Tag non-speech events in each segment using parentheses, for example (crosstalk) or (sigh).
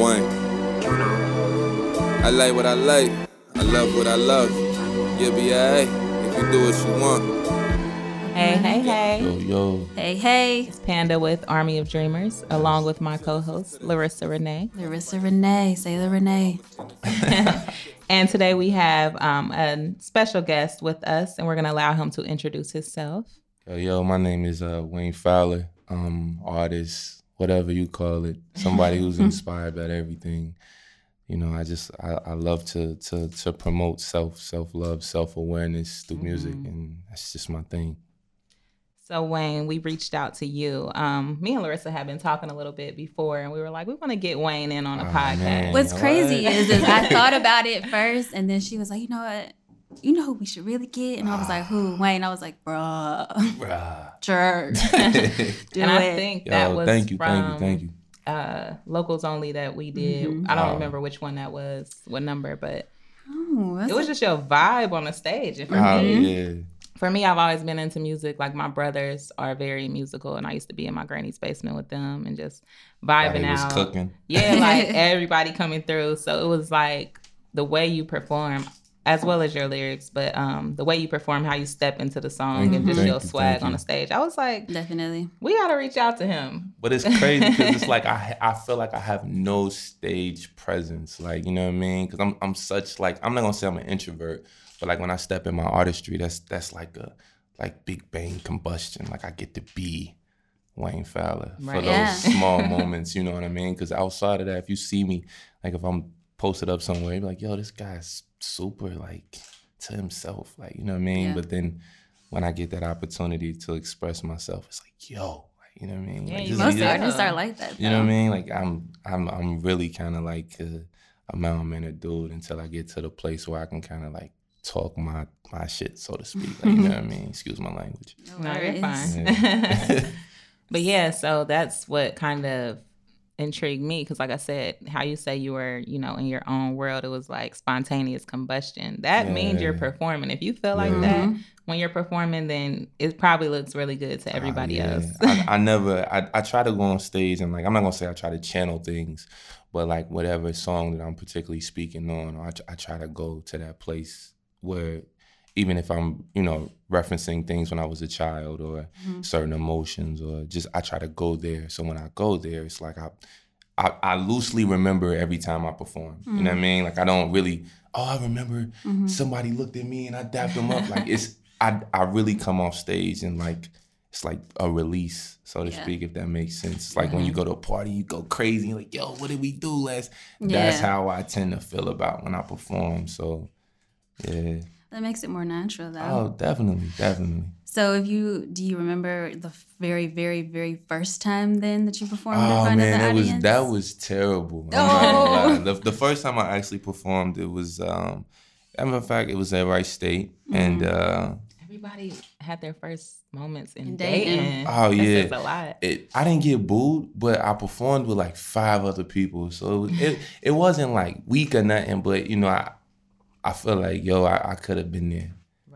Wayne. I like what I like. I love what I love. You'll be alright if you do what you want. Hey, hey, hey. Yo, yo. Hey, hey. It's Panda with Army of Dreamers, along with my co host, Larissa Renee. Larissa Renee. Say the Renee. (laughs) (laughs) And today we have um, a special guest with us, and we're going to allow him to introduce himself. Yo, yo, my name is uh, Wayne Fowler. Um, artist, whatever you call it. Somebody who's (laughs) inspired by everything. You know, I just I, I love to to to promote self self love self awareness through music, and that's just my thing. So, Wayne, we reached out to you. Um, me and Larissa had been talking a little bit before, and we were like, we want to get Wayne in on a Oh, podcast. man. What's What? crazy is, is I thought about it first, and then she was like, you know what? You know who we should really get? And I was like, who? (sighs) Wayne. I was like, bruh. Bruh. (laughs) Jerk. (laughs) (laughs) Do and I it. think that Yo, was thank you, from thank you, thank you. Uh, locals only that we did. Mhm. I don't Oh. remember which one that was, what number, but Oh, it was just your vibe on the stage. And for Oh me, yeah. for me, I've always been into music. Like my brothers are very musical, and I used to be in my granny's basement with them and just vibing Everybody was out. cooking. Yeah, like everybody coming through. So it was like the way you perform, as well as your lyrics, but um, the way you perform, how you step into the song, Thank and just thank your swag thank on the stage. I was like, definitely. we gotta reach out to him. But it's crazy because it's (laughs) like I I feel like I have no stage presence. Like you know what I mean? Because I'm I'm such like I'm not gonna say I'm an introvert, but like when I step in my artistry, that's that's like a like Big Bang combustion. Like I get to be Wayne Fowler for those Yeah. small (laughs) moments. You know what I mean? Because outside of that, if you see me, like if I'm posted up somewhere, you're like, yo, this guy's super like to himself. Like you know what I mean? Yeah. But then when I get that opportunity to express myself, it's like, yo, like, you know what I mean? Yeah, Like, you this Most Yeah. artists are like that. you know what I mean? Like I'm, I'm I'm really kind of like a, a mountain man dude until I get to the place where I can kind of like talk my my shit, so to speak. Like, you know what I mean? Excuse my language. (laughs) No, you're worries. fine. Yeah. (laughs) But yeah, so that's what kind of intrigued me because, like I said, how you say you were, you know, in your own world, it was like spontaneous combustion. That means you're performing. If you feel like Yeah. that Mhm. when you're performing, then it probably looks really good to everybody Uh, yeah. else. I, (laughs) I never I, I try to go on stage and like I'm not gonna say I try to channel things, but like whatever song that I'm particularly speaking on, I, I try to go to that place where even if I'm you know referencing things when I was a child or Mhm. certain emotions or just I try to go there. So when I go there, it's like I I, I loosely remember every time I perform. You know what I mean? Like I don't really. Oh, I remember Mhm. somebody looked at me and I dapped them up. Like it's I I really come off stage and like it's like a release, so to Yeah. speak, if that makes sense. It's like when you go to a party, you go crazy, you're like, yo, what did we do last? That's how I tend to feel about when I perform. So yeah. That makes it more natural, though. Oh, definitely, definitely. So, if you do you remember the very, very, very first time then that you performed in Oh front man, of the that was that was terrible. I'm not gonna Oh. The, the first time I actually performed, it was um, as a matter of fact, it was at Rice State, and Mm-hmm. uh, Everybody had their first moments in, In dating. dating. (laughs) Oh, That yeah. says a lot. it I didn't get booed, but I performed with like five other people, so it was, it, it wasn't like weak or nothing. But you know, I I feel like yo, I, I could have been there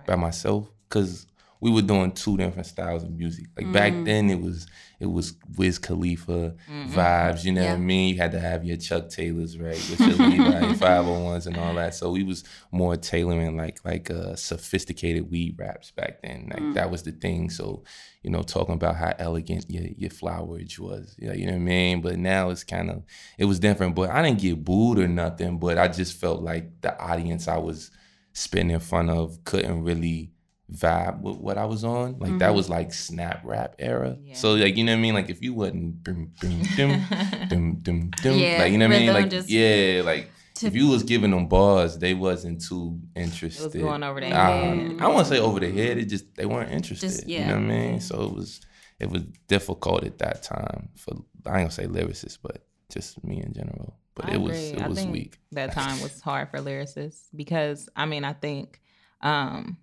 by myself because we were doing two different styles of music. Like back Mm. then, it was it was Wiz Khalifa vibes. You know what I mean? You had to have your Chuck Taylors right with your Levi (laughs) five hundred ones and all that. So we was more tailoring like like uh, sophisticated weed raps back then. Like Mm. that was the thing. So you know, talking about how elegant your your flowerage was. Yeah, you know what I mean. But now it's kind of it was different. But I didn't get booed or nothing. But I just felt like the audience I was spitting in front of couldn't really vibe with what I was on. Like that was like snap rap era. Yeah. So like you know what I mean? Like if you wasn't dum, dum, dum, (laughs) dum, dum, dum, Yeah, like you know what I mean? Like just- yeah, like to- if you was giving them bars, they wasn't too interested. It was going over their head. I won't say over the head. It just they weren't interested. Just- You know what I mean? So it was it was difficult at that time for I ain't gonna say lyricists, but just me in general. But I it was agree. it I was weak. That time was hard for lyricists because I mean I think um,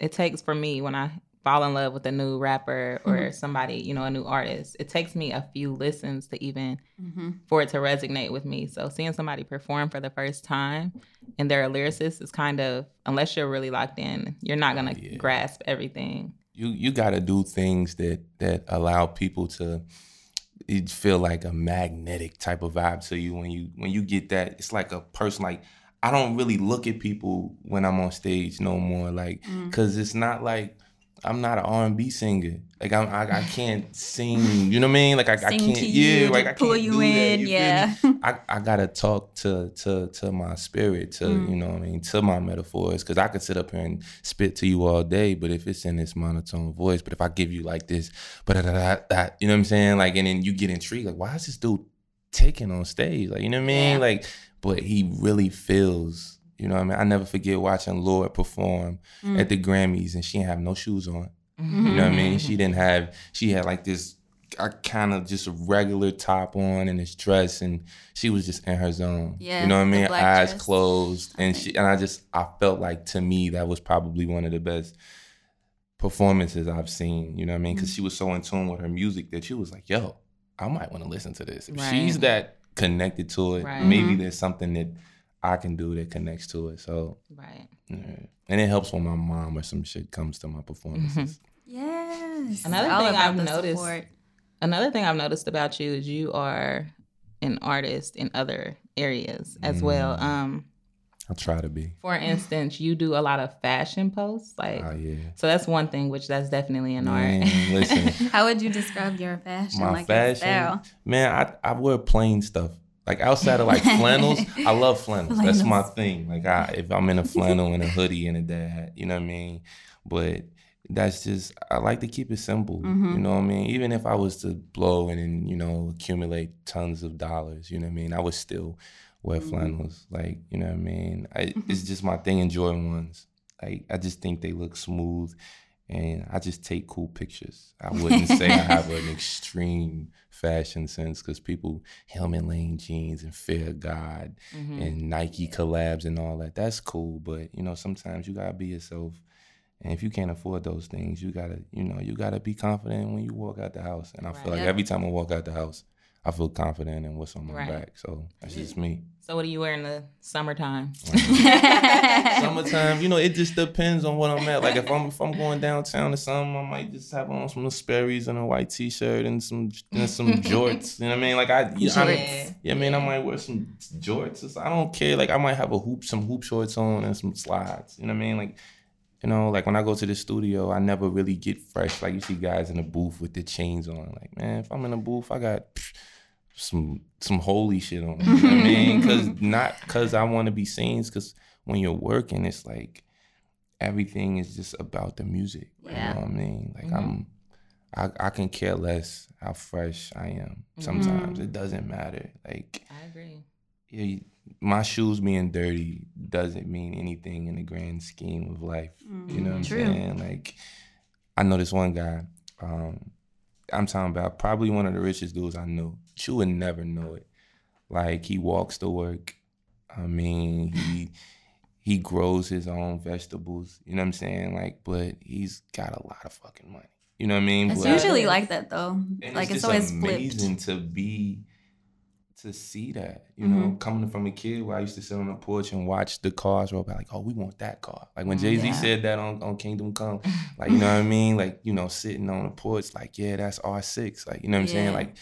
it takes for me when I fall in love with a new rapper or Mhm. somebody you know a new artist. It takes me a few listens to even hmm for it to resonate with me. So seeing somebody perform for the first time and they're a lyricist is kind of unless you're really locked in, you're not gonna Yeah. grasp everything. you you got to do things that that allow people to it feel like a magnetic type of vibe to you when you when you get that. It's like a person like I don't really look at people when I'm on stage no more, like Mm. because it's not like I'm not an R&B singer. Like I'm, I, I can't (laughs) sing. You know what I mean? Like I, I can't. to yeah, you, like I pull can't you do that, in, feel me? yeah. (laughs) I, I gotta talk to to to to my spirit, to Mm. you know what I mean, to my metaphors, because I could sit up here and spit to you all day, but if it's in this monotone voice, but if I give you like this, but that, you know what I'm saying, like, and then you get intrigued, like, why is this dude taking on stage, like, you know what I mean, Yeah. like, but he really feels, you know what I mean. I never forget watching Lorde perform Mm. at the Grammys, and she didn't have no shoes on. Mm-hmm. You know what I mean? She didn't have. She had like this, kind of just a regular top on and this dress, and she was just in her zone. Yeah, you know what I mean? Eyes dress. closed, and she and I just I felt like to me that was probably one of the best performances I've seen. You know what I mean? Because she was so in tune with her music that she was like, "Yo, I might want to listen to this." If Right. she's that connected to it, Right. maybe Mhm. there's something that I can do that connects to it. So, Right. yeah. and it helps when my mom or some shit comes to my performances. Yes. Another All thing I've noticed- support. Another thing I've noticed about you is you are an artist in other areas as well. Mm. Um, I try to be. for instance, you do a lot of fashion posts, like Oh yeah. so. That's one thing, which that's definitely an Man, art. listen. (laughs) How would you describe your fashion? my like fashion, style? man, I, I wear plain stuff. Like outside of like flannels, I love flannels. That's my thing. Like I, if I'm in a flannel and a hoodie and a dad hat, you know what I mean. But that's just I like to keep it simple. Mhm. You know what I mean. Even if I was to blow and then you know accumulate tons of dollars, you know what I mean, I would still wear Mhm. flannels. Like you know what I mean. I, it's just my thing. Jordan ones. Like I just think they look smooth and I just take cool pictures. I wouldn't say I have an (laughs) extreme fashion sense because people Helmut Lang jeans and Fear God Mhm. and Nike collabs and all that. That's cool, but you know sometimes you gotta be yourself. And if you can't afford those things, you gotta, you know, you gotta be confident when you walk out the house. And I feel like every time I walk out the house, I feel confident in what's on my Right. back. So that's just me. So, what do you wear in the summertime? (laughs) Summertime, you know, it just depends on what I'm at. Like if I'm if I'm going downtown or something, I might just have on some Sperry's and a white t-shirt and some and some (laughs) jorts. You know what I mean? Like I, you know, I Yeah. yeah, man, I might wear some jorts. or I don't care. Like I might have a hoop, some hoop shorts on and some slides. You know what I mean? Like, you know, like when I go to the studio, I never really get fresh. Like you see guys in the booth with the chains on. Like, man, if I'm in the booth, I got pff, some some holy shit on. You know what I mean? (laughs) Because not because I want to be seen. Because when you're working, it's like everything is just about the music. Yeah. You know what I mean? Like Mhm. I'm. I, I can care less how fresh I am. Sometimes it doesn't matter. Like I agree. yeah, my shoes being dirty doesn't mean anything in the grand scheme of life. You know what I'm saying? Like, I know this one guy. Um, I'm talking about probably one of the richest dudes I knew. You would never know it. Like he walks to work. I mean, he he grows his own vegetables. You know what I'm saying? Like, but he's got a lot of fucking money. You know what I mean? It's But- usually like that though. like it's, just always amazing flipped. to be to see that. You know, Mhm. coming from a kid where I used to sit on the porch and watch the cars roll by, like, oh, we want that car. Like when Jay Z Yeah. said that on, on Kingdom Come, (laughs) like you know what I mean? Like you know, sitting on the porch, like yeah, that's R six. Like you know what I'm saying? Like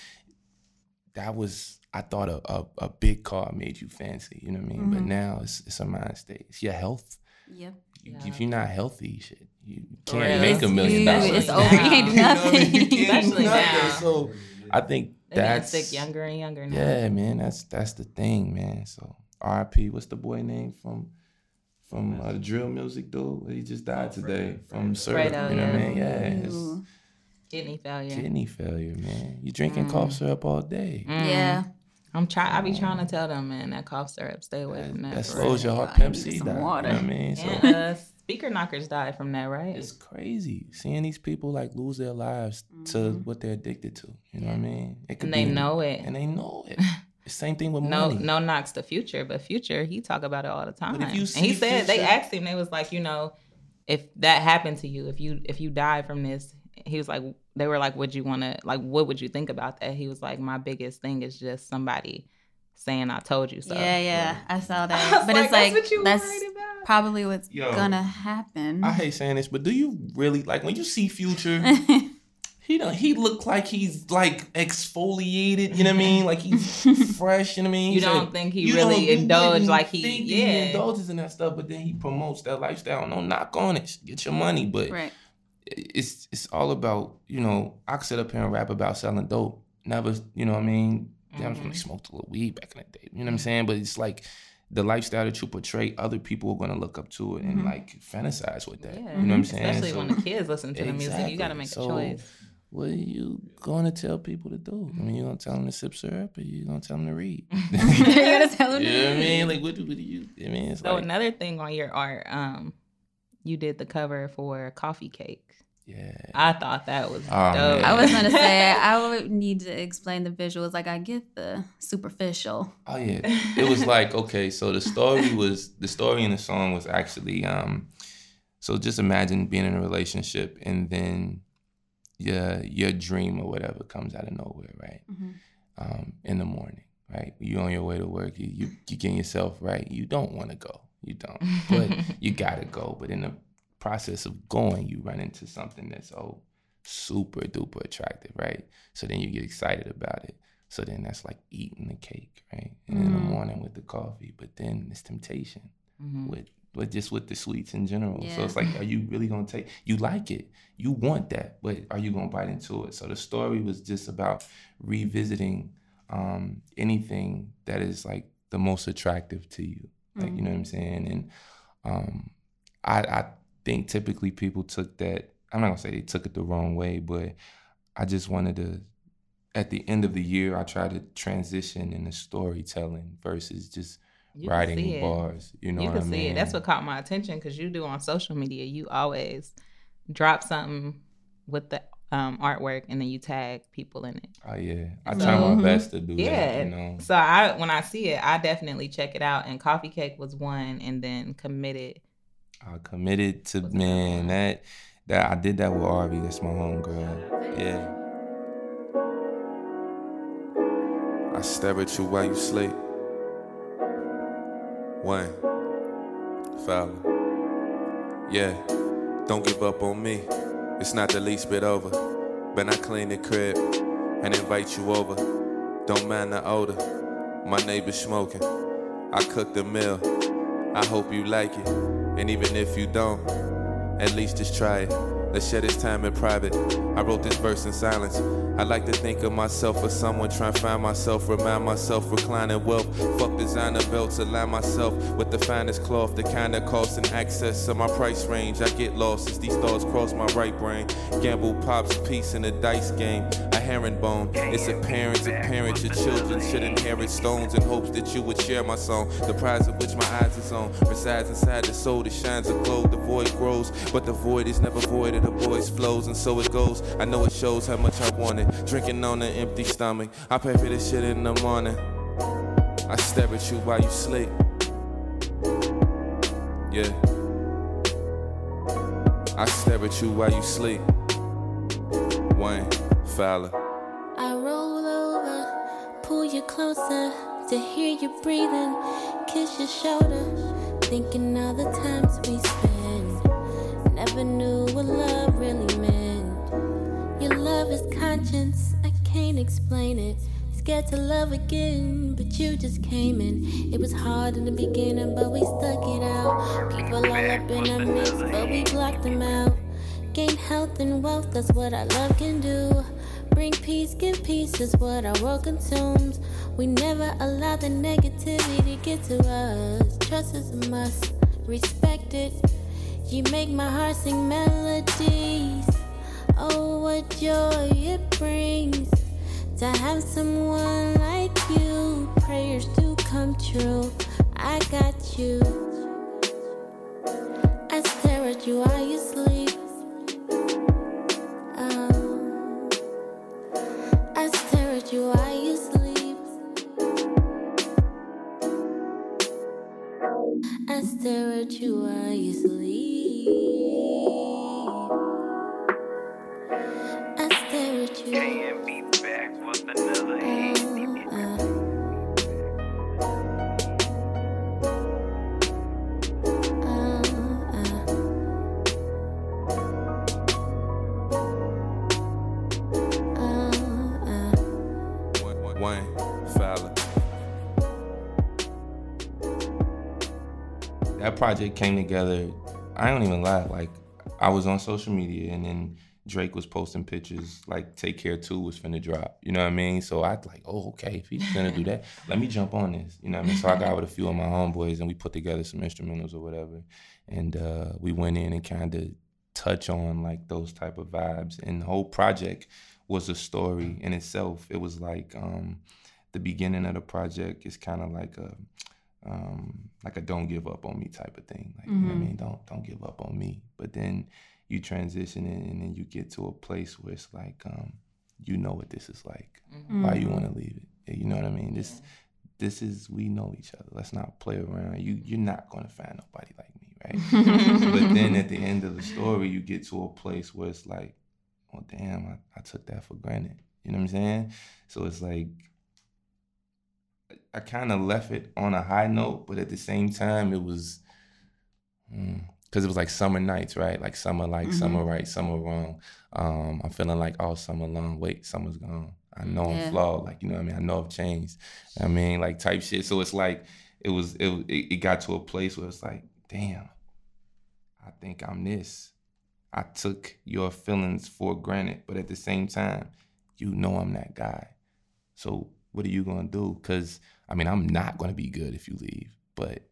that was. I thought a, a, a big car made you fancy, you know what I mean? But Mhm. now it's it's a mind state. It's your health. Yep. You- Yeah. If you're not healthy, shit, you can't real. make a million dollars. It's (laughs) You over. You can't do know what I? You nothing. can't do Especially nothing. now. So I think They're that's sick younger and younger now. Yeah, man, that's that's the thing, man. So R.I.P. What's the boy name from from uh, the drill music dude? He just died today from syrup. Fredo, you know what I mean? Yeah, it's Ooh. Kidney failure. kidney failure, man. You drinking Mm. cough syrup all day. Mm. Yeah. I'm trying. I be trying to tell them, man, that cough syrup, stay away That, from that. that for slows real. your heart. I Pimp need C some died. water. You know what I mean? So And uh, Speaker Knockerz died from that, right? it's crazy seeing these people like lose their lives to Mhm. what they're addicted to. You know what I mean? It could and they be- know it. and they know it. (laughs) The same thing with no, money. no knocks to Future, but Future he talk about it all the time. But if you and he see said they asked him, they was like, you know, if that happened to you, if you if you die from this, he was like, they were like, would you want to like, what would you think about that? He was like, my biggest thing is just somebody saying I told you so. Yeah, yeah. I saw (laughs) that. was But it's that's like what you that's about. probably what's Yo. gonna happen. I hate saying this, but do you really like when you see Future (laughs) he don't he look like he's like exfoliated, you know what I mean? Like he's (laughs) fresh, you know what I mean? You He don't said, think he really don't- indulge like he- think that yeah. indulges in that stuff, but then he promotes that lifestyle. No knock on it. Get your money, but Right. It's it's all about you know I could sit up here and rap about selling dope. Never, you know what I mean? Damn, Mhm. when I smoked a little weed back in the day. You know what I'm saying? But it's like the lifestyle that you portray, other people are gonna look up to it and Mhm. like fantasize with that. Yeah. You know what I'm saying? Especially So- when the kids listen to the music, you got to Exactly. make a choice. What are you gonna tell people to do? I mean, you gonna tell them to sip syrup, or you gonna tell them to read? (laughs) you gotta tell (laughs) them. you know what I mean? Like, what, do- what do you? I mean, it's So like, another thing on your art, um, you did the cover for Coffee Cake. yeah. I thought that was Oh, dope. man. I was gonna (laughs) say I would need to explain the visuals. Like I get the superficial. Oh yeah, it was like okay. So the story was the story in the song was actually um. So just imagine being in a relationship and then your your dream or whatever comes out of nowhere, right? Um, in the morning, right? you're on your way to work, you you, you getting yourself right. You don't want to go, you don't, (laughs) but you gotta go. But in the process of going, you run into something that's oh super duper attractive, right? So then you get excited about it. So then that's like eating the cake, right? And in the Mm. morning with the coffee, but then it's temptation Mhm. with with just with the sweets in general. So it's like, are you really gonna take? You like it, you want that, but are you gonna bite into it? So the story was just about revisiting um, anything that is like the most attractive to you, like you know what I'm saying. And um, I I think typically people took that. I'm not gonna say they took it the wrong way, but I just wanted to. At the end of the year, I try to transition into storytelling versus just You writing it. bars. You know you what can I mean? see it. That's what caught my attention because you do on social media. You always drop something with the um, artwork and then you tag people in it. Oh yeah, I So- try my Mhm. best to do Yeah. that. You know, So I when I see it, I definitely check it out. And Coffee Cake was one, and then Committed. I committed to man that? that that I did that with Arby. That's my homegirl. Yeah. I stare at you while you sleep. Wayne, Fowler. Yeah, don't give up on me. It's not the least bit over. But I clean the crib and invite you over. Don't mind the odor. My neighbor's smoking. I cooked the meal. I hope you like it. And even if you don't, at least just try it. Let's share this time in private. I wrote this verse in silence. I like to think of myself as someone trying to find myself, remind myself, reclining wealth. Fuck designer belts, align myself with the finest cloth, the kind that costs an access to my price range. I get lost as these thoughts cross my right brain. Gamble pops peace in the dice game. A herringbone. It's apparent, apparent your children should inherit stones in hopes that you would share my song. The prize of which my eyes is on resides inside the soul that shines a glow. The void grows, but the void is never voided. The voice flows, and so it goes. I know it shows how much I want it. Drinking on an empty stomach. I pay for this shit in the morning. I stare at you while you sleep. Yeah. I stare at you while you sleep. Wayne Fowler. I roll over, pull you closer to hear you breathing, kiss your shoulder, thinking all the times we spent. Never knew what meant. Your love is conscience, I can't explain it. Scared to love again, but you just came in. It was hard in the beginning, but we stuck it out. People all up in our mix, but we blocked them out. Gain health and wealth, that's what our love can do. Bring peace, give peace, is what our world consumes. We never allow the negativity to get to us. Trust is a must, respect it. You make my heart sing melodies. Oh, what joy it brings to have someone like you. Prayers do come true. I got you. I stare at you while you sleep. Project came together. I don't even lie. Like I was on social media and then Drake was posting pictures like Take Care 2 was finna drop. You know what I mean? So I like, oh, okay, if he's gonna do that, (laughs) let me jump on this. You know what I mean? So I got with a few of my homeboys and we put together some instrumentals or whatever. And uh, we went in and kind of touch on like those type of vibes. And the whole project was a story in itself. It was like um, the beginning of the project is kind of like a um, like a don't give up on me type of thing. Like you know what I mean? Don't don't give up on me. But then you transition in and then you get to a place where it's like, um, you know what this is like. Why you want to leave it? You know what I mean? This this is we know each other. Let's not play around. You you're not gonna find nobody like me, right? (laughs) but then at the end of the story, you get to a place where it's like, well, damn, I, I took that for granted. You know what I'm saying? So it's like I kind of left it on a high note, but at the same time, it was because it was like summer nights, right? Like summer, like summer right, summer wrong. Um, I'm feeling like all summer long. Wait, summer's gone. I know Yeah. I'm flawed. Like you know what I mean. I know I've changed. I mean, like type shit. So it's like it was. It it, it got to a place where it's like, damn, I think I'm this. I took your feelings for granted, but at the same time, you know I'm that guy. So what are you gonna do? Cause I mean, I'm not gonna be good if you leave, but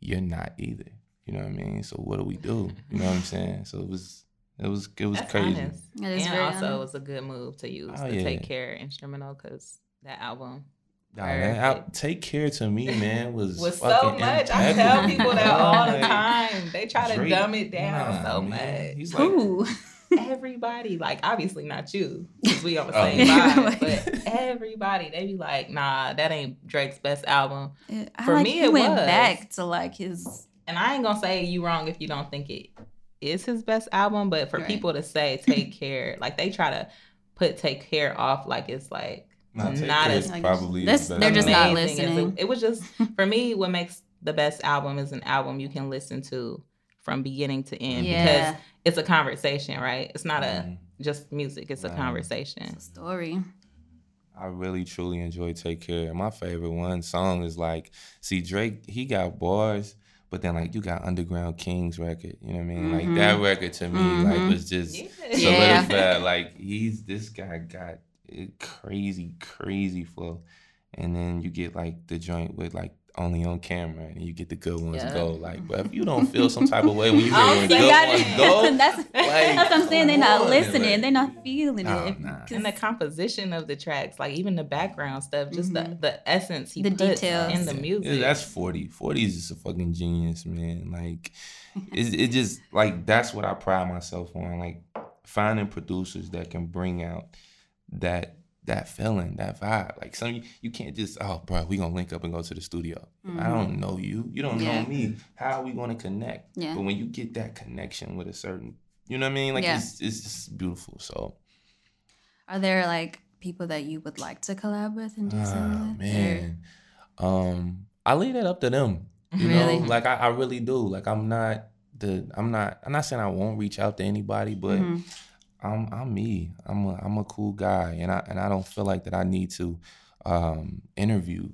you're not either. You know what I mean? So what do we do? You know what I'm saying? So it was, it was, it was That's crazy. honest. It is and very also, honest. it was a good move to use Oh, the yeah. Take Care instrumental because that album Nah, man, I- take care to me, man. (laughs) Was was so fucking much. I tell people that all the (laughs) time. They try to Drake, dumb it down nah, so man. much. He's like, Ooh. Everybody, like obviously not you, because we on the Oh, same vibe, (laughs) but everybody, they be like, nah, that ain't Drake's best album. It- I For like me, he it went was. back to like his And I ain't gonna say you wrong if you don't think it is his best album, but for Right. people to say Take Care, like they try to put Take Care off like it's like Nah, Take not as Like, probably that's- his they're just not album. amazing listening. It, it was just for me. What makes the best album is an album you can listen to from beginning to end Yeah. because it's a conversation, right? It's not a Mhm. just music; it's a Right. conversation. story. I really truly enjoy Take Care. My favorite one song is like, see Drake, he got bars, but then like you got Underground Kings record. You know what I mean? Like that record to me, like Mhm. was just Yeah. solidified. Like he's this guy got crazy, crazy flow. And then you get like the joint with like only on camera, and you get the good ones Yeah. go. Like, but if you don't feel some type of way when you (laughs) hear the see, good ones go, (laughs) that's, (laughs) like, that's what I'm saying. They're not listening. like- They're not feeling Nah, it. nah. And the composition of the tracks, like even the background stuff, just the, Mhm. the essence he The puts details. in the Yeah, music. that's 40. 40 is just a fucking genius, man. Like, it, it just, like, that's what I pride myself on. Like, finding producers that can bring out that that feeling, that vibe. Like, some you, can't just, oh, bro, we gonna link up and go to the studio. I don't know you. You don't Mm-hmm. Yeah. know me. How are we gonna connect? Yeah. But when you get that connection with a certain, you know what I mean? Like, Yeah. it's, it's just beautiful. So, Are there like people that you would like to collab with and do something Ah, with? Or- man. Um, I leave that up to them. You Really? know, like I, I really do. Like I'm not the I'm not I'm not saying I won't reach out to anybody, but Mhm. I'm I'm me. I'm a I'm a cool guy and I and I don't feel like that I need to um interview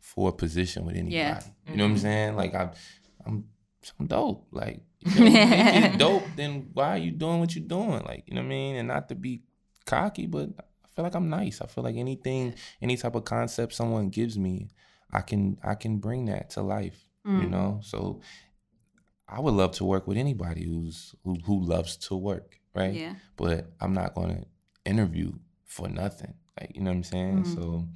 for a position with anybody. Yeah. You know what I'm saying? Like I I'm I'm dope. Like you (laughs) know, if you're dope, then why are you doing what you're doing? Like, you know what I mean? And not to be cocky, but I feel like I'm nice. I feel like anything, any type of concept someone gives me, I can I can bring that to life. You Mm. know? So I would love to work with anybody who's who who loves to work, right? Yeah. But I'm not gonna interview for nothing. Like, you know what I'm saying? Mhm. So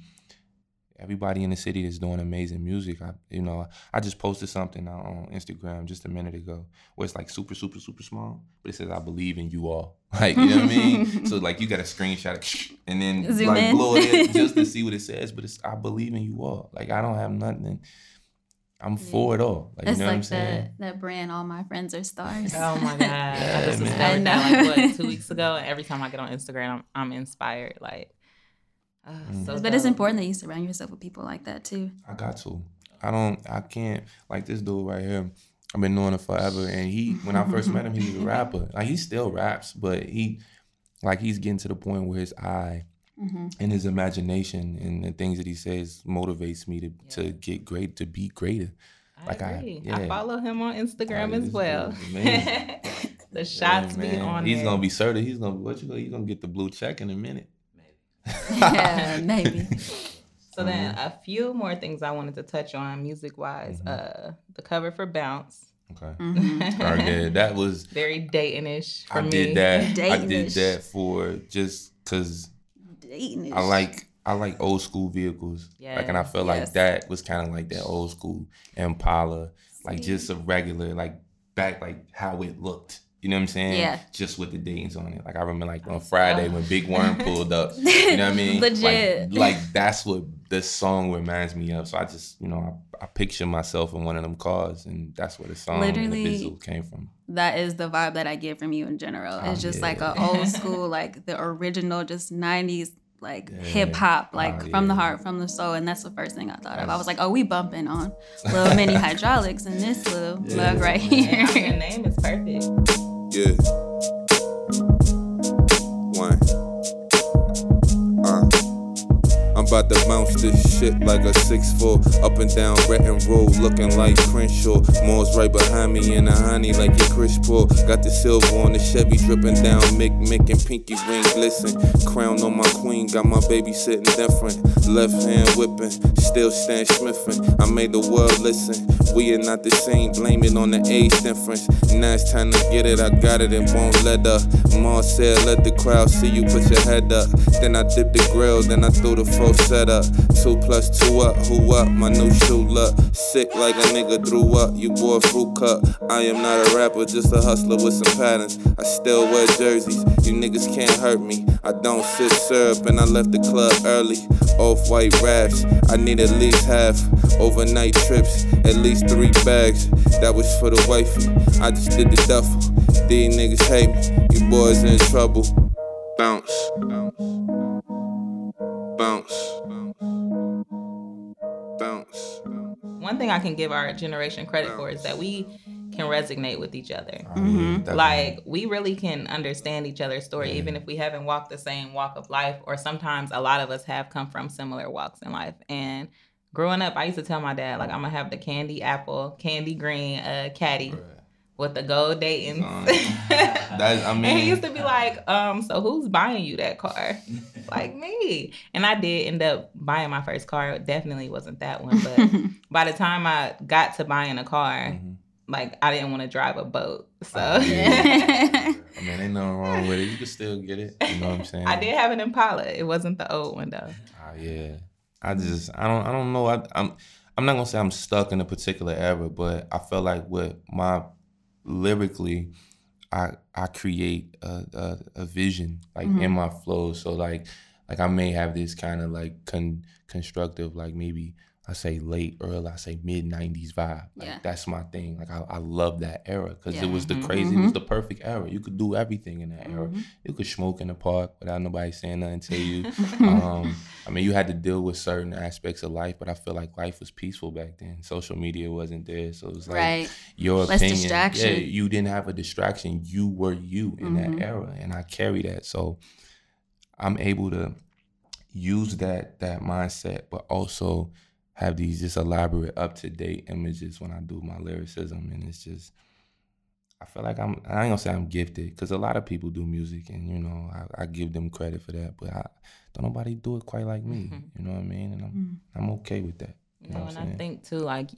everybody in the city that's doing amazing music. I, you know, I just posted something on Instagram just a minute ago where it's like super, super, super small, but it says "I believe in you all." (laughs) Like, you know what I mean? (laughs) So like, you got a screenshot (laughs) and then Zoom like in. blow it in just to see what it says. But it's "I believe in you all." Like, I don't have nothing. I'm for it all. Like, It's you know what I'm like saying? that that brand. All my friends are stars. Oh my god! (laughs) I just man. discovered that know. like what two weeks ago, every time I get on Instagram, I'm, I'm inspired. Like, uh, Mm. so but it's important that you surround yourself with people like that too. I got to. I don't. I can't. Like this dude right here. I've been knowing him forever, and he. When I first met him, he was a (laughs) rapper. Like he still raps, but he, like he's getting to the point where his eye and his imagination and the things that he says motivates me to to get great to be greater. I Like I- agree. I, yeah. follow him on Instagram Oh, as well. dude is amazing. the shots Yeah, be on He's there. gonna be certain. He's gonna what you gonna you gonna get the blue check in a minute. (laughs) yeah, maybe. So then Mm-hmm. a few more things I wanted to touch on music wise. Uh the cover for Bounce. Okay. Mm-hmm. All right, yeah, that was Very Dayton-ish for I me. did that. I did that for just cause Dating I like I like old school vehicles. Like and I Yes. like that was kind of like that old school Impala, like just a regular like back like how it looked. You know what I'm saying? Yeah. Just with the Dayton's on it. Like I remember like on oh. Friday when Big Worm (laughs) pulled up. You know what I mean? Legit. Like, like that's what this song reminds me of. So I just you know I, I picture myself in one of them cars, and that's where the song and the Literally, visual came from. that is the vibe that I get from you in general. Oh, It's just yeah. like a old (laughs) school, like the original, just '90s, like Yeah. hip hop, oh, like Oh, from the heart, from the soul, and that's the first thing I thought of. I was like, oh, we bumping on (laughs) little mini hydraulics in this little Yeah. mug right Yeah, here. your name is perfect. Yeah. One. I'm about to bounce this shit like a 6'4 Up and down Retton Road looking like Crenshaw. Moore's right behind me in a honey like your Chris Paul. Got the silver on the Chevy dripping down Mick Mick and pinky ring glisten Crown on my queen, got my baby sitting different. Left hand whipping, still stand smithing. I made the world listen. We are not the same, blame it on the age difference. Now it's time to get it, I got it and won't let up. Mars said let the crowd see you put your head up. Then I dip the grill, then I threw the full setup Two plus two up, who up, my new shoe look. Sick like a nigga threw up, you boy fruit cup. I am not a rapper, just a hustler with some patterns. I still wear jerseys, you niggas can't hurt me. I don't sit syrup and I left the club early. Off-white raps, I need at least half. Overnight trips, at least three bags. That was for the wifey, I just did the duffel. These niggas hate me, you boys in trouble. Bounce, bounce, bounce, bounce, bounce. One thing I can give our generation credit for is that we can resonate with each other. Yeah, definitely. Like we really can understand each other's story, even if we haven't walked the same walk of life, or sometimes a lot of us have come from similar walks in life. And growing up, I used to tell my dad, like, I'm gonna have the candy apple, candy green uh caddy with the gold Dayton's. (laughs) Um, That's I and he used to be like, um, so who's buying you that car? (laughs) like me. And I did end up buying my first car. It definitely wasn't that one. But (laughs) by the time I got to buying a car, Mhm. like I didn't want to drive a boat. So Oh, I mean, ain't nothing wrong with it. You can still get it. You know what I'm saying? I did have an Impala. It wasn't the old one though. Oh, yeah. I just I don't I don't know. I, I'm I'm not gonna say I'm stuck in a particular era, but I feel like with my lyrically, I I create a a, a vision like in mm-hmm. my flow. So like like I may have this kind of like con, constructive like maybe I say late early I say mid '90s vibe. Like Yeah. that's my thing. Like I, I love that era because Yeah. it was the crazy. It was the perfect era. You could do everything in that era. Mhm. You could smoke in the park without nobody saying nothing to you. (laughs) um, I mean, you had to deal with certain aspects of life, but I feel like life was peaceful back then. Social media wasn't there, so it was like right. your Less opinion. distraction. Yeah, you didn't have a distraction. You were you in Mhm. that era, and I carry that. So I'm able to use that that mindset, but also have these just elaborate, up to date images when I do my lyricism, and it's just. I feel like I'm. I ain't gonna say I'm gifted because a lot of people do music, and you know, I, I give them credit for that. But I don't nobody do it quite like me. Mhm. You know what I mean? And I'm Mm. I'm okay with that. You You know, and I think too, like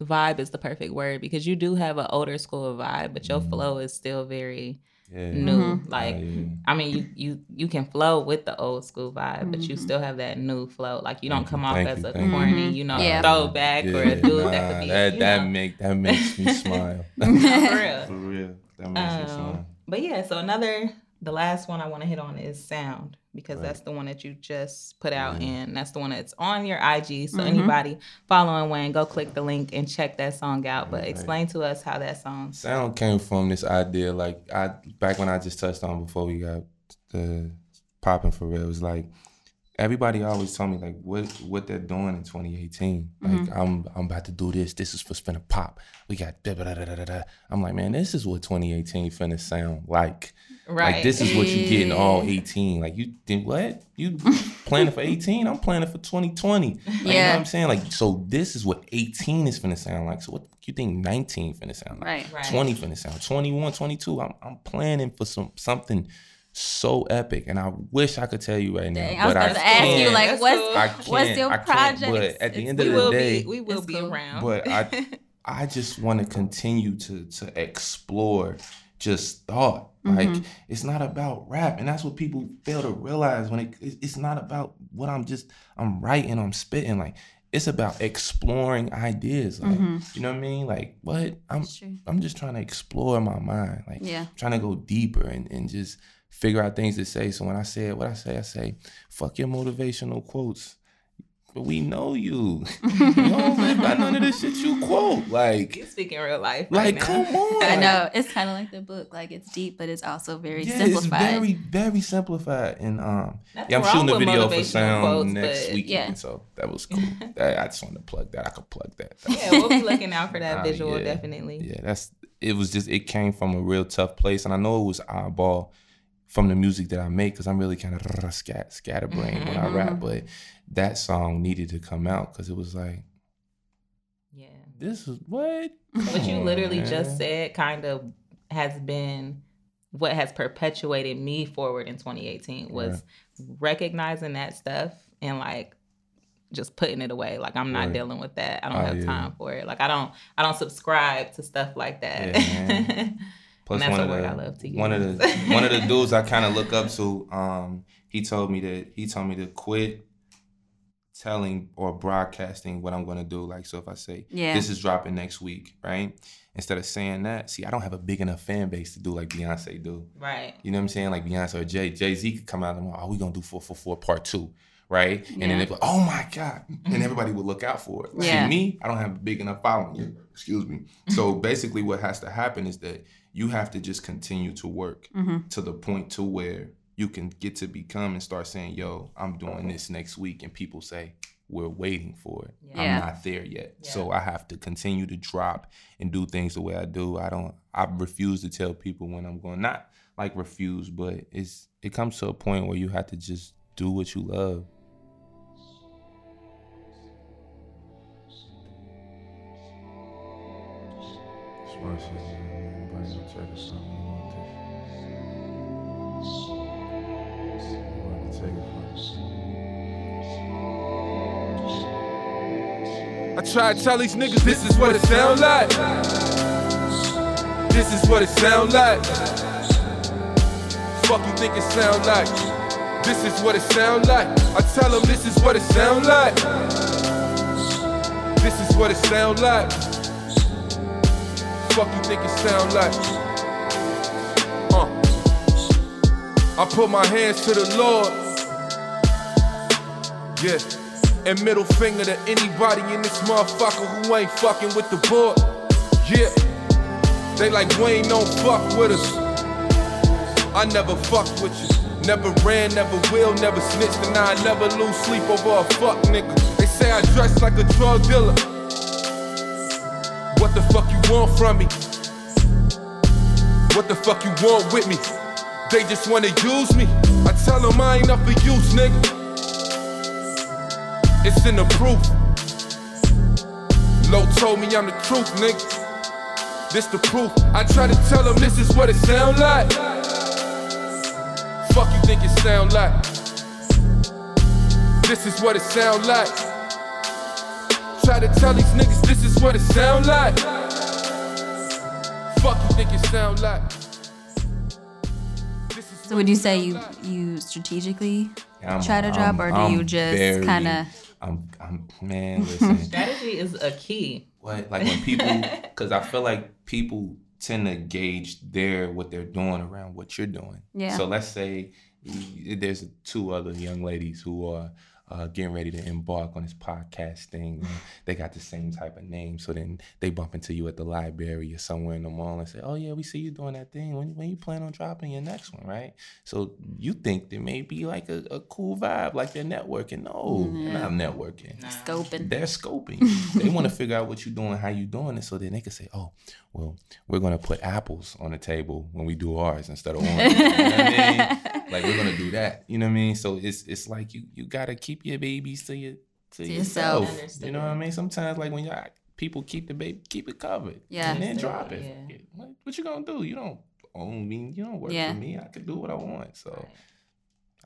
vibe is the perfect word because you do have an older school vibe, but your Mhm. flow is still very Yeah. new. Mhm. Like Oh, yeah. I mean, you you you can flow with the old school vibe, but you Mhm. still have that new flow. Like you don't Thank come you, off thank as you, a thank you. corny, Mhm. you know, Yeah. throwback or a dude nah, that could be. that you that know, make that (laughs) makes me smile. for real. (laughs) For real, that makes me Um, smile. but yeah, so another, the last one I want to hit on is sound because Right. that's the one that you just put out, Yeah. and that's the one that's on your IG. So Mhm. anybody following Wayne, go click the link and check that song out. But Right. explain to us how that song. Sound came from this idea, like I back when I just touched on before we got the popping for real. It was like everybody always told me like what what they're doing in 2018. Like Mm-hmm. I'm I'm about to do this. This is for finna pop. We got da da da da da da. I'm like, man, this is what 2018 finna sound like. Right. Like this is what you get in all mm. 18. Like you think what? You planning for 18? I'm planning for 2020. Like, You know Yeah. what I'm saying? Like so this is what 18 is finna sound like. So what you think 19 finna sound like? Right. Right. 20 finna sound 21 22 I'm, I'm planning for some something so epic and i wish i could tell you right now Dang, I was but about to ask you can't. like what's cool. What's your project? but at the end we of will the day be we will be cool. around. but i (laughs) i just want to continue to to explore just thought like Mm-hmm. it's not about rap. And that's what people fail to realize when it it's not about what i'm just i'm writing i'm spitting. Like it's about exploring ideas. Like you know what i mean? Like what? I'm i'm just trying to explore my mind. Like Yeah. trying to go deeper and, and just figure out things to say. So when i say it what i say i say fuck your motivational quotes but we know you. (laughs) you don't live by none of this shit you quote. Like, you speaking real life. right like, now. come (laughs) on. I know it's kind of like the book. Like it's deep, but it's also very Yeah, simplified. it's very, very simplified. And um, Nothing yeah, I'm shooting a video for sound quotes, next but- weekend, Yeah. so that was cool. (laughs) I, I just wanted to plug that. I could plug that. Yeah, we'll be looking out for that Ah, visual yeah. definitely. Yeah, that's it. Was just it came from a real tough place, and I know it was eyeball from the music that I make because I'm really kind of scat scatterbrained when I Mm-hmm. rap, but that song needed to come out because it was like Yeah. this is what. What you literally on, (laughs) just said kind of has been what has perpetuated me forward in 2018 was recognizing that stuff and like just putting it away. Like I'm not Right. dealing with that. I don't Oh, have yeah. time for it. Like I don't I don't subscribe to stuff like that. Yeah, man. (laughs) Plus And that's one a of word the I love to one of the one of the (laughs) dudes I kind of look up to. Um, he told me that he told me to quit telling or broadcasting what I'm gonna do. Like, so if I say Yeah. this is dropping next week, right? Instead of saying that, see, I don't have a big enough fan base to do like Beyonce do. right. You know what I'm saying? Like Beyonce or Jay Jay Z could come out and go, oh, we gonna do four four four part two, right? And then Yeah. they'd be like, oh my god, and everybody would look out for it. Yeah. See, me, I don't have a big enough following. yet. Excuse me. So basically, what has to happen is that you have to just continue to work Mm-hmm. to the point to where you can get to become and start saying, yo, I'm doing this next week, and people say. We're waiting for it. Yeah. Yeah. I'm not there yet. So I have to continue to drop and do things the way I do. I don't I refuse to tell people when I'm going not like refuse, but it's it comes to a point where you have to just do what you love. I try to tell these niggas this is what it sound like. This is what it sound like. Fuck you think it sound like. This is what it sound like. I tell them this is what it sound like. This is what it sound like. Fuck you think it sound like. Uh. I put my hands to the Lord. Yeah. And middle finger to anybody in this motherfucker who ain't fucking with the board. Yeah. They like Wayne don't fuck with us. I never fucked with you. Never ran, never will, never snitched, and I never lose sleep over a fuck nigga. They say I dress like a drug dealer. What the fuck you want from me? What the fuck you want with me? They just wanna use me. I tell them I ain't up for use, nigga. It's in the proof. Low told me I'm the truth, nigga. This the proof. I try to tell them this is what it sound like. Fuck you think it sound like? This is what it sound like. Try to tell these niggas this is what it sound like. Fuck you think it sound like? So would you say you you strategically I'm- try to drop, I'm- or do I'm you just kind of? I'm, I'm man, listen. (laughs) Strategy is a key. what like when people because I feel like people tend to gauge their what they're doing around what you're doing. Yeah. So let's say there's two other young ladies who are uh, getting ready to embark on this podcast thing. they got the same type of name, so then they bump into you at the library or somewhere in the mall and say, "Oh yeah, we see you doing that thing. When when you plan on dropping your next one, right?" So you think there may be like a, a cool vibe, like they're networking. No, they're not networking. Scoping. They're scoping. (laughs) they want to figure out what you're doing, how you're doing it, so then they can say, "Oh, well, we're gonna put apples on the table when we do ours instead of oranges." you know what I mean? (laughs) Like we're gonna do that. You know what I mean? So it's it's like you you gotta keep your babies to your to, yourself. yourself. You know what I mean? Sometimes like when y'all people keep the baby, keep it covered. Yeah. and then drop it. yeah. What, what you gonna do? You don't own me. You don't work Yeah. for me. I can do what I want. So.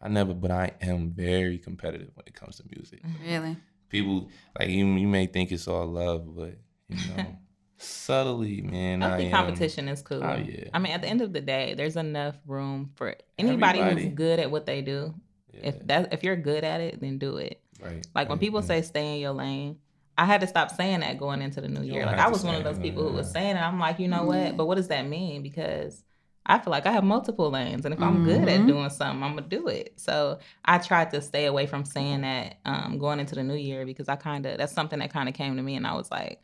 I never, but I am very competitive when it comes to music Really? people like you, you may think it's all love, but you know, (laughs) subtly, man, I Healthy am- competition is cool. Oh, yeah. I mean, at the end of the day, there's enough room for anybody Everybody. who's good at what they do. Yeah, If that if you're good at it, then do it. right. Like when right, people yeah. say stay in your lane, I had to stop saying that going into the new You year. Like I was one of those it, people who was saying it. I'm like, you know what? But what does that mean? Because I feel like I have multiple lanes, and if I'm good at Mhm. doing something, I'm gonna do it. So I tried to stay away from saying that um, going into the new year because I kind of that's something that kind of came to me, and I was like,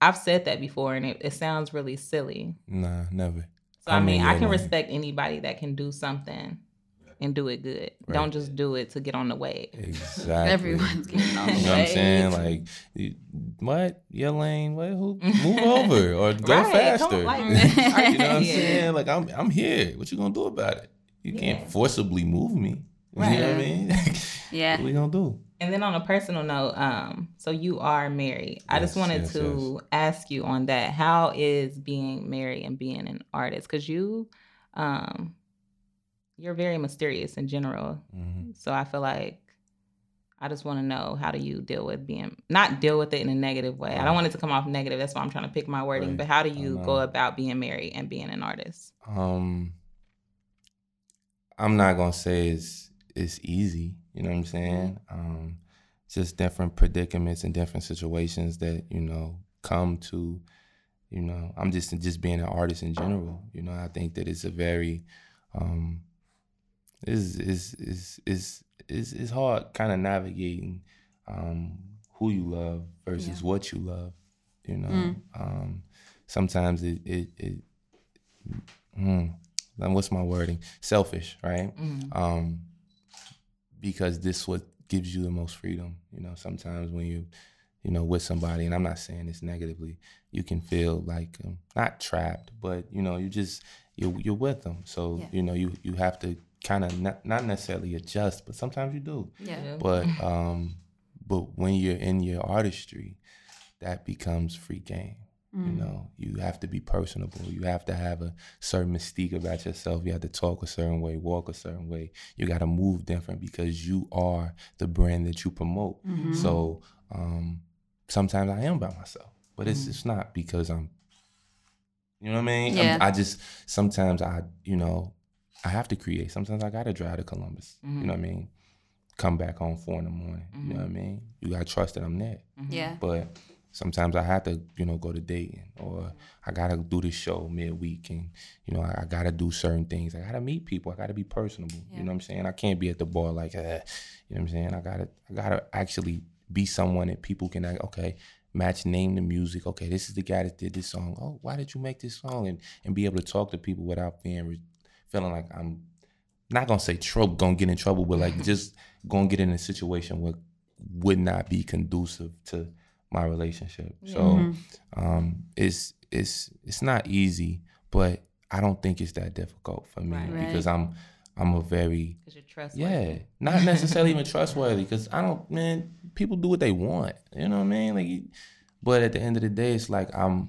I've said that before, and it, it sounds really silly. nah, never. So I I'm in mean, I can lane. respect anybody that can do something and do it good. Don't just do it to get on the wave. Exactly. Everyone's getting on (laughs) the way. You know what I'm saying? Like, you- what? Your lane? What? Who? (laughs) Move over or go Right, come faster. like- (laughs) you know what I'm Yeah. saying? Like, I'm I'm here. What you gonna do about it? You can't forcibly move me. You Right. know what I mean? Yeah. what we gonna do? And then on a personal note, um, so you are married. I just wanted yes, to ask you on that. How is being married and being an artist? Because you, um, you're very mysterious in general. Mhm. So I feel like I just want to know how do you deal with being not deal with it in a negative way. I don't want it to come off negative. That's why I'm trying to pick my wording. Right. But how do you go about being married and being an artist? um I'm not gonna say it's it's easy, you know what I'm saying? Um just different predicaments and different situations that, you know, come to, you know, I'm just just being an artist in general. You know, I think that it's a very um is is is is is is hard kind of navigating um who you love versus what you love, you know. Mm. Um sometimes it it, it mm, what's my wording? Selfish, right? Mm. Um, because this what gives you the most freedom. You know, sometimes when you, you know, with somebody, and I'm not saying this negatively, you can feel like um, not trapped, but you know, you just you're you're with them. So Yeah. you know, you you have to kind of not not necessarily adjust, but sometimes you do. Yeah. But (laughs) um, but when you're in your artistry, that becomes free game. You Mm. know, you have to be personable. You have to have a certain mystique about yourself. You have to talk a certain way, walk a certain way. You got to move different because you are the brand that you promote. Mhm. So um, sometimes I am by myself, but it's Mhm. it's not because I'm. You know what I mean? Yeah. I just sometimes I you know I have to create. Sometimes I gotta drive to Columbus. Mhm. You know what I mean? Come back home four in the morning. You know what I mean? You gotta trust that I'm there. Yeah. But sometimes I have to, you know, go to Dayton or I gotta do this show midweek and, you know, I, I gotta do certain things. I gotta meet people. I gotta be personable. Yeah. You know what I'm saying? I can't be at the bar like, eh, you know what I'm saying? I gotta I gotta actually be someone that people can like, okay, match name the music. Okay, this is the guy that did this song. Oh, why did you make this song? And and be able to talk to people without being re- feeling like I'm not gonna say trouble, gonna get in trouble, but like (laughs) just gonna get in a situation where would not be conducive to my relationship. So Mhm. um, it's it's it's not easy, but I don't think it's that difficult for me Right. Right. because I'm I'm a very Because you're trustworthy. yeah, not necessarily even trustworthy because I don't man. People do what they want, you know what I mean? Like, but at the end of the day, it's like I'm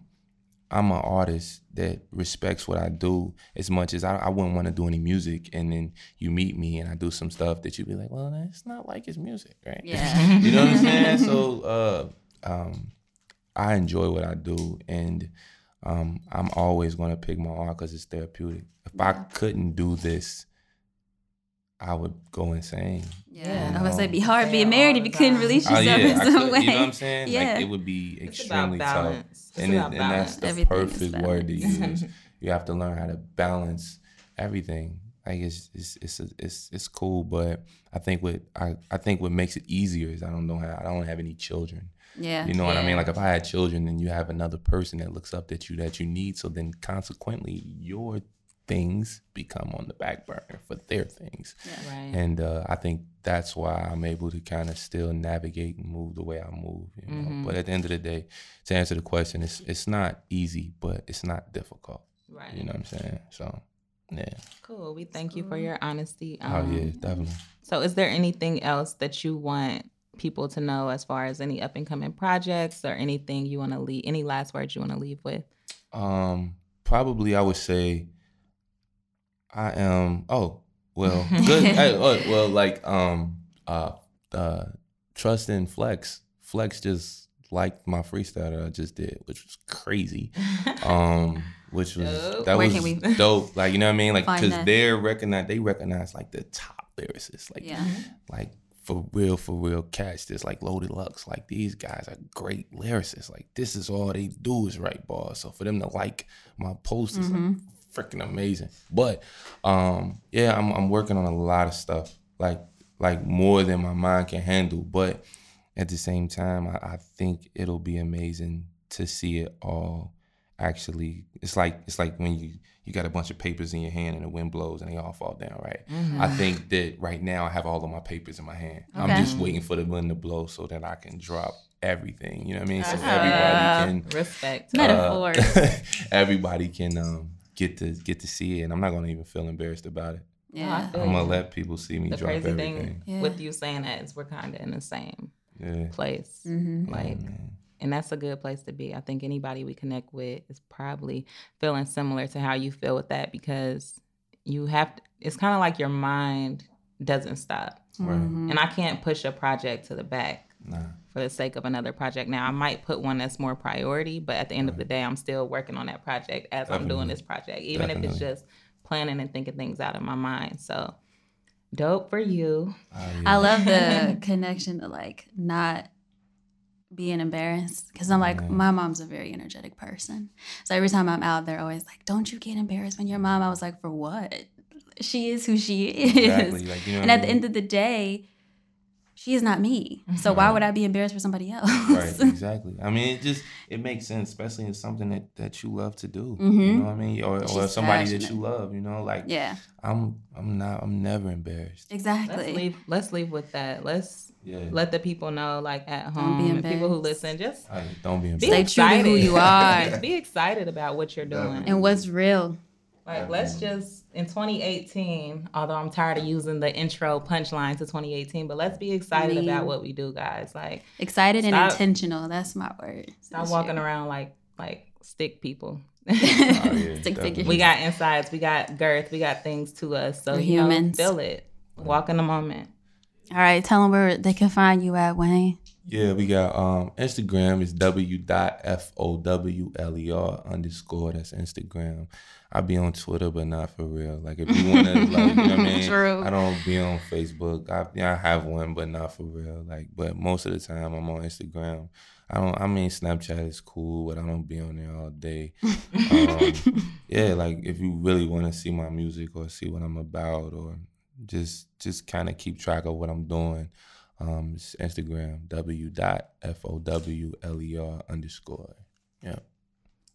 I'm an artist that respects what I do as much as I, I wouldn't want to do any music, and then you meet me and I do some stuff that you'd be like, well, it's not like his music, right? Yeah. (laughs) you know what I'm saying? (laughs) So uh, um, I enjoy what I do, and um, I'm always going to pick my art because it's therapeutic. If I couldn't do this, I would go insane. Yeah. You I was say be hard Say being all married if you couldn't time. release Oh yourself yeah, in some could, way. you know what I'm saying? Yeah. Like it would be It's extremely about tough. It's And, it, about and that's the Everything perfect word to use. (laughs) you have to learn how to balance everything Like it's it's it's it's, it's cool, but I think what I, I think what makes it easier is I don't know how I don't have any children. Yeah. You know what I mean? Like if I had children, then you have another person that looks up at you that you need. So then consequently, your things become on the back burner for their things. Right. And uh, I think that's why I'm able to kind of still navigate and move the way I move. You know? Mm-hmm. But at the end of the day, to answer the question, it's it's not easy, but it's not difficult. right. You know what I'm saying? So yeah. Cool. We thank you for your honesty. oh Um, yeah, definitely. So, is there anything else that you want people to know as far as any up and coming projects or anything you want to leave? Any last words you want to leave with? Um, probably I would say I am. Oh, well, (laughs) good. hey, oh, well, like um, uh, uh, trust in Flex. Flex just liked my freestyle that I just did, which was crazy. (laughs) Um, which was Dope. that was we (laughs) dope. Like you know what I mean? Like because they're recognize they recognize like the top lyricists. Like Yeah. like for real, for real cats that's like Loaded Lux. Like these guys are great lyricists. Like this is all they do is write bars. So for them to like my post is like freaking amazing. But um yeah, I'm I'm working on a lot of stuff. Like like more than my mind can handle. But at the same time, I, I think it'll be amazing to see it all actually it's like it's like when you you got a bunch of papers in your hand and the wind blows and they all fall down right i think that right now i have all of my papers in my hand i'm just waiting for the wind to blow so that i can drop everything you know what i mean so Uh, everybody can Respect. Metaphor. uh, (laughs) everybody can um get to get to see it and i'm not gonna even feel embarrassed about it Yeah. i'm gonna let people see me the drop crazy everything thing Yeah. with you saying that is we're kind of in the same yeah place. Mm-hmm. Like, man. And that's a good place to be. I think anybody we connect with is probably feeling similar to how you feel with that because you have to, it's kind of like your mind doesn't stop. right And mm-hmm. I can't push a project to the back nah for the sake of another project. Now, I might put one that's more priority, but at the end of the day, I'm still working on that project as I'm doing this project, even if it's just planning and thinking things out of my mind. So, dope for you. Oh, I love the (laughs) connection to like not being embarrassed because I'm like Mhm. my mom's a very energetic person. So every time I'm out, they're always like, "Don't you get embarrassed when your mom?" I was like, "For what? She is who she (laughs) is." exactly like you know And what I at the end of the day, she is not me. So why would I be embarrassed for somebody else? right (laughs) exactly i mean it just it makes sense especially in something that, that you love to do you Mhm. know what i mean or, or She's somebody that you love you know like yeah, i'm i'm not i'm never embarrassed Exactly. Let's exactly. leave. Let's leave with that. Let's yeah let the people know, like at home, be and people who listen, just I, don't be be embarrassed Stay true to who you are. (laughs) be excited about what you're doing. And what's real? Like, let's just in 2018. Although I'm tired of using the intro punchline to 2018, but let's be excited Me. about what we do, guys. Like, Excited and intentional. That's my word. stop this walking year. around like like stick people. (laughs) (laughs) Oh, yeah, Stick figures. we got insides, we got girth, we got things to us. So We're you know, feel it. Walk in the moment. All right, tell them where they can find you at, Wayne. yeah we got um instagram is w.f-o-w-l-e-r underscore that's instagram i be on twitter but not for real like if you want to like you know what i (laughs) mean True. i don't be on facebook i yeah, i have one but not for real like but most of the time i'm on instagram I don't. I mean, Snapchat is cool, but I don't be on there all day. (laughs) um, yeah, like if you really want to see my music or see what I'm about, or just just kind of keep track of what I'm doing, um, it's Instagram w dot f o w l e r underscore. Yeah.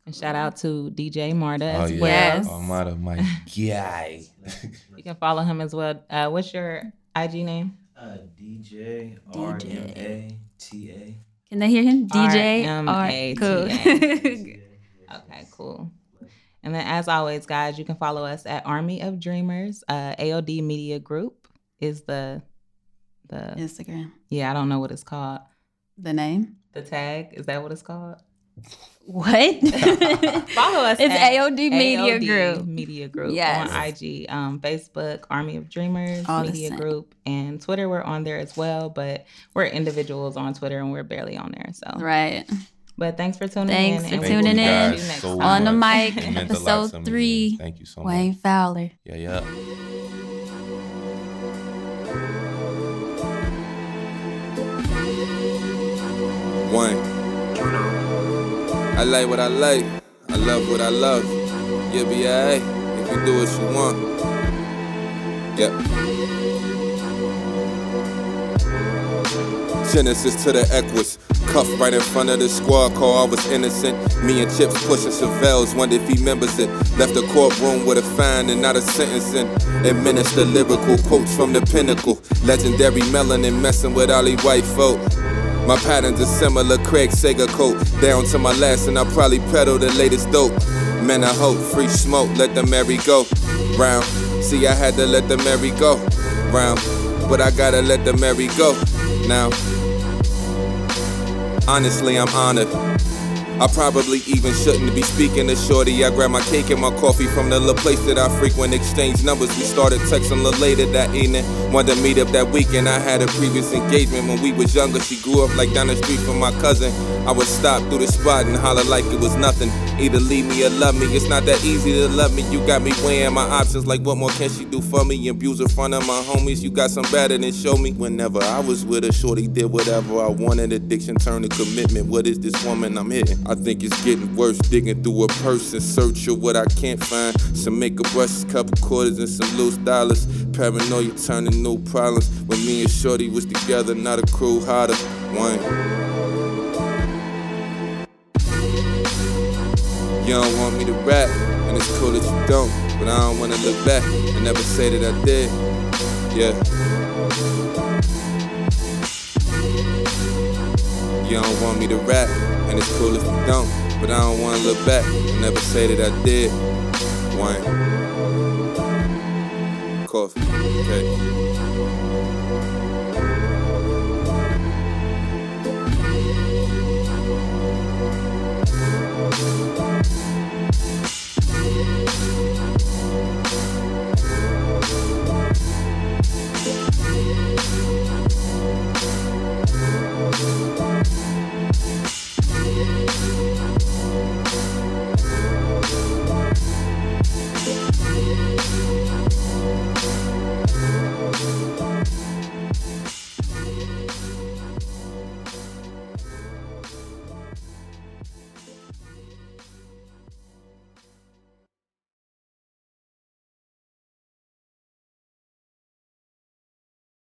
And shout out to DJ Marta Oh as yeah. well. Yes. Oh, my my (laughs) guy. You can follow him as well. Uh, what's your IG name? Uh, DJ R M A T A. Can they hear him? DJ R. R-M-A-T-A. Cool. (laughs) (laughs) Okay, cool. And then, as always, guys, you can follow us at Army of Dreamers. Uh, AOD Media Group is the the Instagram. yeah. I don't know what it's called. The name? The tag is that what it's called? What? (laughs) Follow us. It's at AOD Media AOD Group. Media Group Yes. on IG, um, Facebook, Army of Dreamers All Media. Group, and Twitter. We're on there as well, but we're individuals on Twitter and we're barely on there. So, Right. But thanks for tuning Thanks in. Thanks for and we Thank will tuning you in. so. On the mic, It meant a lot to episode three, Thank you so much, Wayne much. Fowler. Yeah, yeah. One. I like what I like. I love what I love. You'll be alright if you do what you want. Yep. Genesis to the Equus. Cuff right in front of the squad car, I was innocent. Me and Chips pushing Chevelle's, wonder if he remembers it. Left the courtroom with a fine and not a sentencing. Administer lyrical quotes from the pinnacle. Legendary melanin messing with Ollie White folk. My patterns are similar, Craig Sega coat. Down to my last, and I probably pedal the latest dope. Man, I hope free smoke, let the merry go round. See, I had to let the merry go round, but I gotta let the merry go now. Honestly, I'm honored. I probably even shouldn't be speaking to Shorty. I grabbed my cake and my coffee from the little place that I frequent. Exchange numbers. We started texting a later that evening. Wanted to meet up that weekend. I had a previous engagement when we was younger. She grew up like down the street from my cousin. I would stop through the spot and holler like it was nothing. Either leave me or love me. It's not that easy to love me. You got me weighing my options like what more can she do for me? Abuse in front of my homies. You got some better than show me. Whenever I was with her, Shorty did whatever I wanted. Addiction turned to commitment. What is this woman I'm hitting? I think it's getting worse. Digging through a purse in search of what I can't find. Some makeup brushes, couple quarters, and some loose dollars. Paranoia turning new problems. When me and Shorty was together, not a crew hotter. One. You don't want me to rap, and it's cool that you don't. But I don't wanna look back and never say that I did. Yeah. You don't want me to rap, and it's cool if you don't. But I don't wanna look back never say that I did. One. Coffee. Okay.